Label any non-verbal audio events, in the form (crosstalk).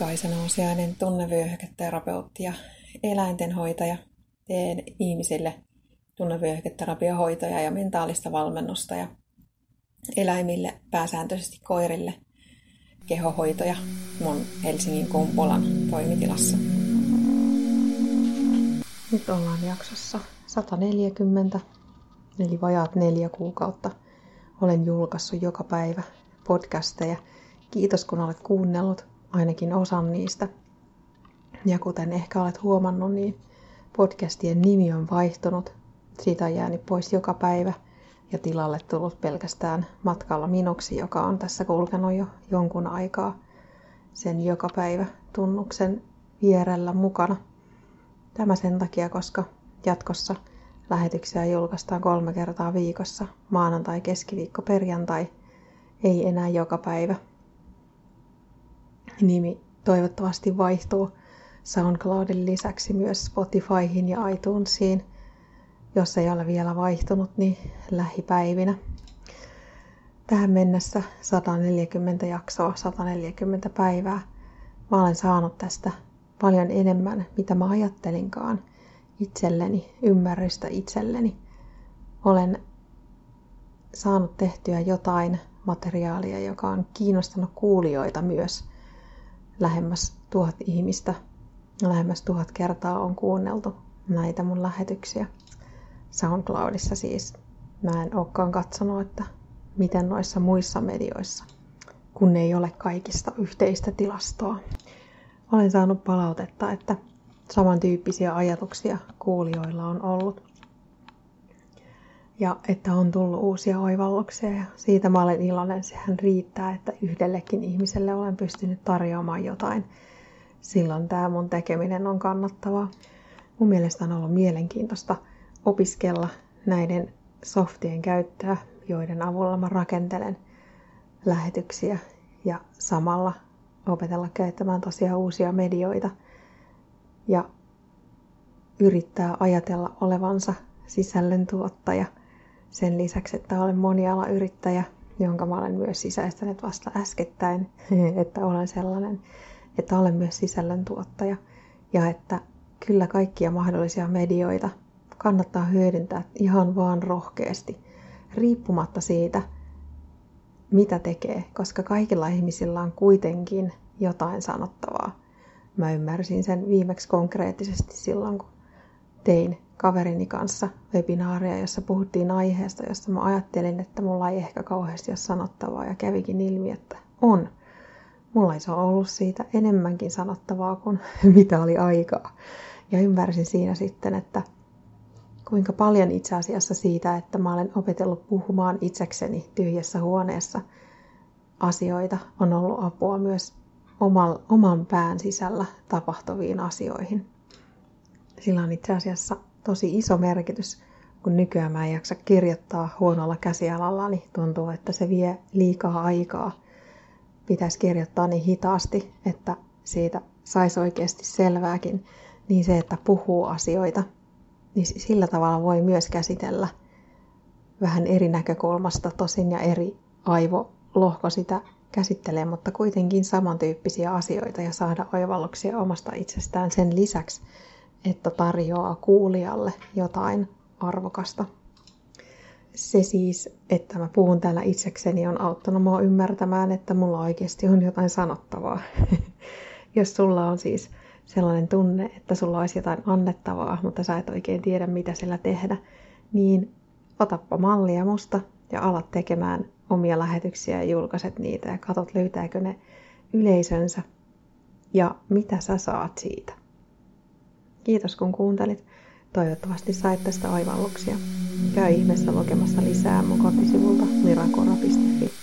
Kaisa Nousiainen, tunnevyöhyketerapeutti ja eläintenhoitaja. Teen ihmisille tunnevyöhyketerapiohoitoja ja mentaalista valmennusta ja eläimille, pääsääntöisesti koirille, kehohoitoja mun Helsingin Kumpulan toimitilassa. Nyt ollaan jaksossa 140, eli vajaat neljä kuukautta. Olen julkaissut joka päivä podcasteja. Kiitos kun olet kuunnellut ainakin osan niistä. Ja kuten ehkä olet huomannut, niin podcastien nimi on vaihtunut. Siitä on jäänyt pois joka päivä ja tilalle tullut pelkästään matkalla minuksi, joka on tässä kulkenut jo jonkun aikaa sen joka päivä tunnuksen vierellä mukana. Tämä sen takia, koska jatkossa lähetyksiä julkaistaan kolme kertaa viikossa, maanantai, keskiviikko, perjantai, ei enää joka päivä – nimi toivottavasti vaihtuu SoundCloudin lisäksi myös Spotifyhin ja iTunesiin. Jos ei ole vielä vaihtunut, niin lähipäivinä. Tähän mennessä 140 jaksoa, 140 päivää. Mä olen saanut tästä paljon enemmän, mitä mä ajattelinkaan itselleni, ymmärrystä itselleni. Olen saanut tehtyä jotain materiaalia, joka on kiinnostanut kuulijoita myös – lähemmäs tuhat ihmistä, lähemmäs tuhat kertaa on kuunneltu näitä mun lähetyksiä. SoundCloudissa siis. Mä en olekaan katsonut, että miten noissa muissa medioissa, kun ei ole kaikista yhteistä tilastoa. Olen saanut palautetta, että samantyyppisiä ajatuksia kuulijoilla on ollut ja että on tullut uusia oivalluksia ja siitä mä olen iloinen. Sehän riittää, että yhdellekin ihmiselle olen pystynyt tarjoamaan jotain. Silloin tämä mun tekeminen on kannattavaa. Mun mielestä on ollut mielenkiintoista opiskella näiden softien käyttöä, joiden avulla mä rakentelen lähetyksiä ja samalla opetella käyttämään tosiaan uusia medioita ja yrittää ajatella olevansa sisällöntuottaja – sen lisäksi, että olen monialayrittäjä, jonka mä olen myös sisäistänyt vasta äskettäin, (laughs) että olen sellainen, että olen myös sisällöntuottaja ja että kyllä kaikkia mahdollisia medioita kannattaa hyödyntää ihan vaan rohkeasti, riippumatta siitä, mitä tekee, koska kaikilla ihmisillä on kuitenkin jotain sanottavaa. Mä ymmärsin sen viimeksi konkreettisesti silloin, kun tein kaverini kanssa webinaaria, jossa puhuttiin aiheesta, josta mä ajattelin, että mulla ei ehkä kauheasti ole sanottavaa ja kävikin ilmi, että on. Mulla ei ole ollut siitä enemmänkin sanottavaa kuin (laughs) mitä oli aikaa. Ja ymmärsin siinä sitten, että kuinka paljon itse asiassa siitä, että mä olen opetellut puhumaan itsekseni tyhjässä huoneessa asioita, on ollut apua myös oman pään sisällä tapahtuviin asioihin. Sillä on itse asiassa tosi iso merkitys, kun nykyään mä en jaksa kirjoittaa huonolla käsialalla, niin tuntuu, että se vie liikaa aikaa. Pitäisi kirjoittaa niin hitaasti, että siitä saisi oikeasti selvääkin. Niin se, että puhuu asioita, niin sillä tavalla voi myös käsitellä vähän eri näkökulmasta, tosin ja eri aivolohko sitä käsittelee, mutta kuitenkin samantyyppisiä asioita ja saada oivalluksia omasta itsestään sen lisäksi, että tarjoaa kuulijalle jotain arvokasta. Se siis, että mä puhun täällä itsekseni, on auttanut mua ymmärtämään, että mulla oikeasti on jotain sanottavaa. (laughs) Jos sulla on siis sellainen tunne, että sulla olisi jotain annettavaa, mutta sä et oikein tiedä, mitä sillä tehdä, niin otappa mallia musta ja alat tekemään omia lähetyksiä ja julkaiset niitä ja katot löytääkö ne yleisönsä ja mitä sä saat siitä. Kiitos kun kuuntelit. Toivottavasti sait tästä aivalluksia. Käy ihmeessä lukemassa lisää mun kotisivulta mirakora.fi.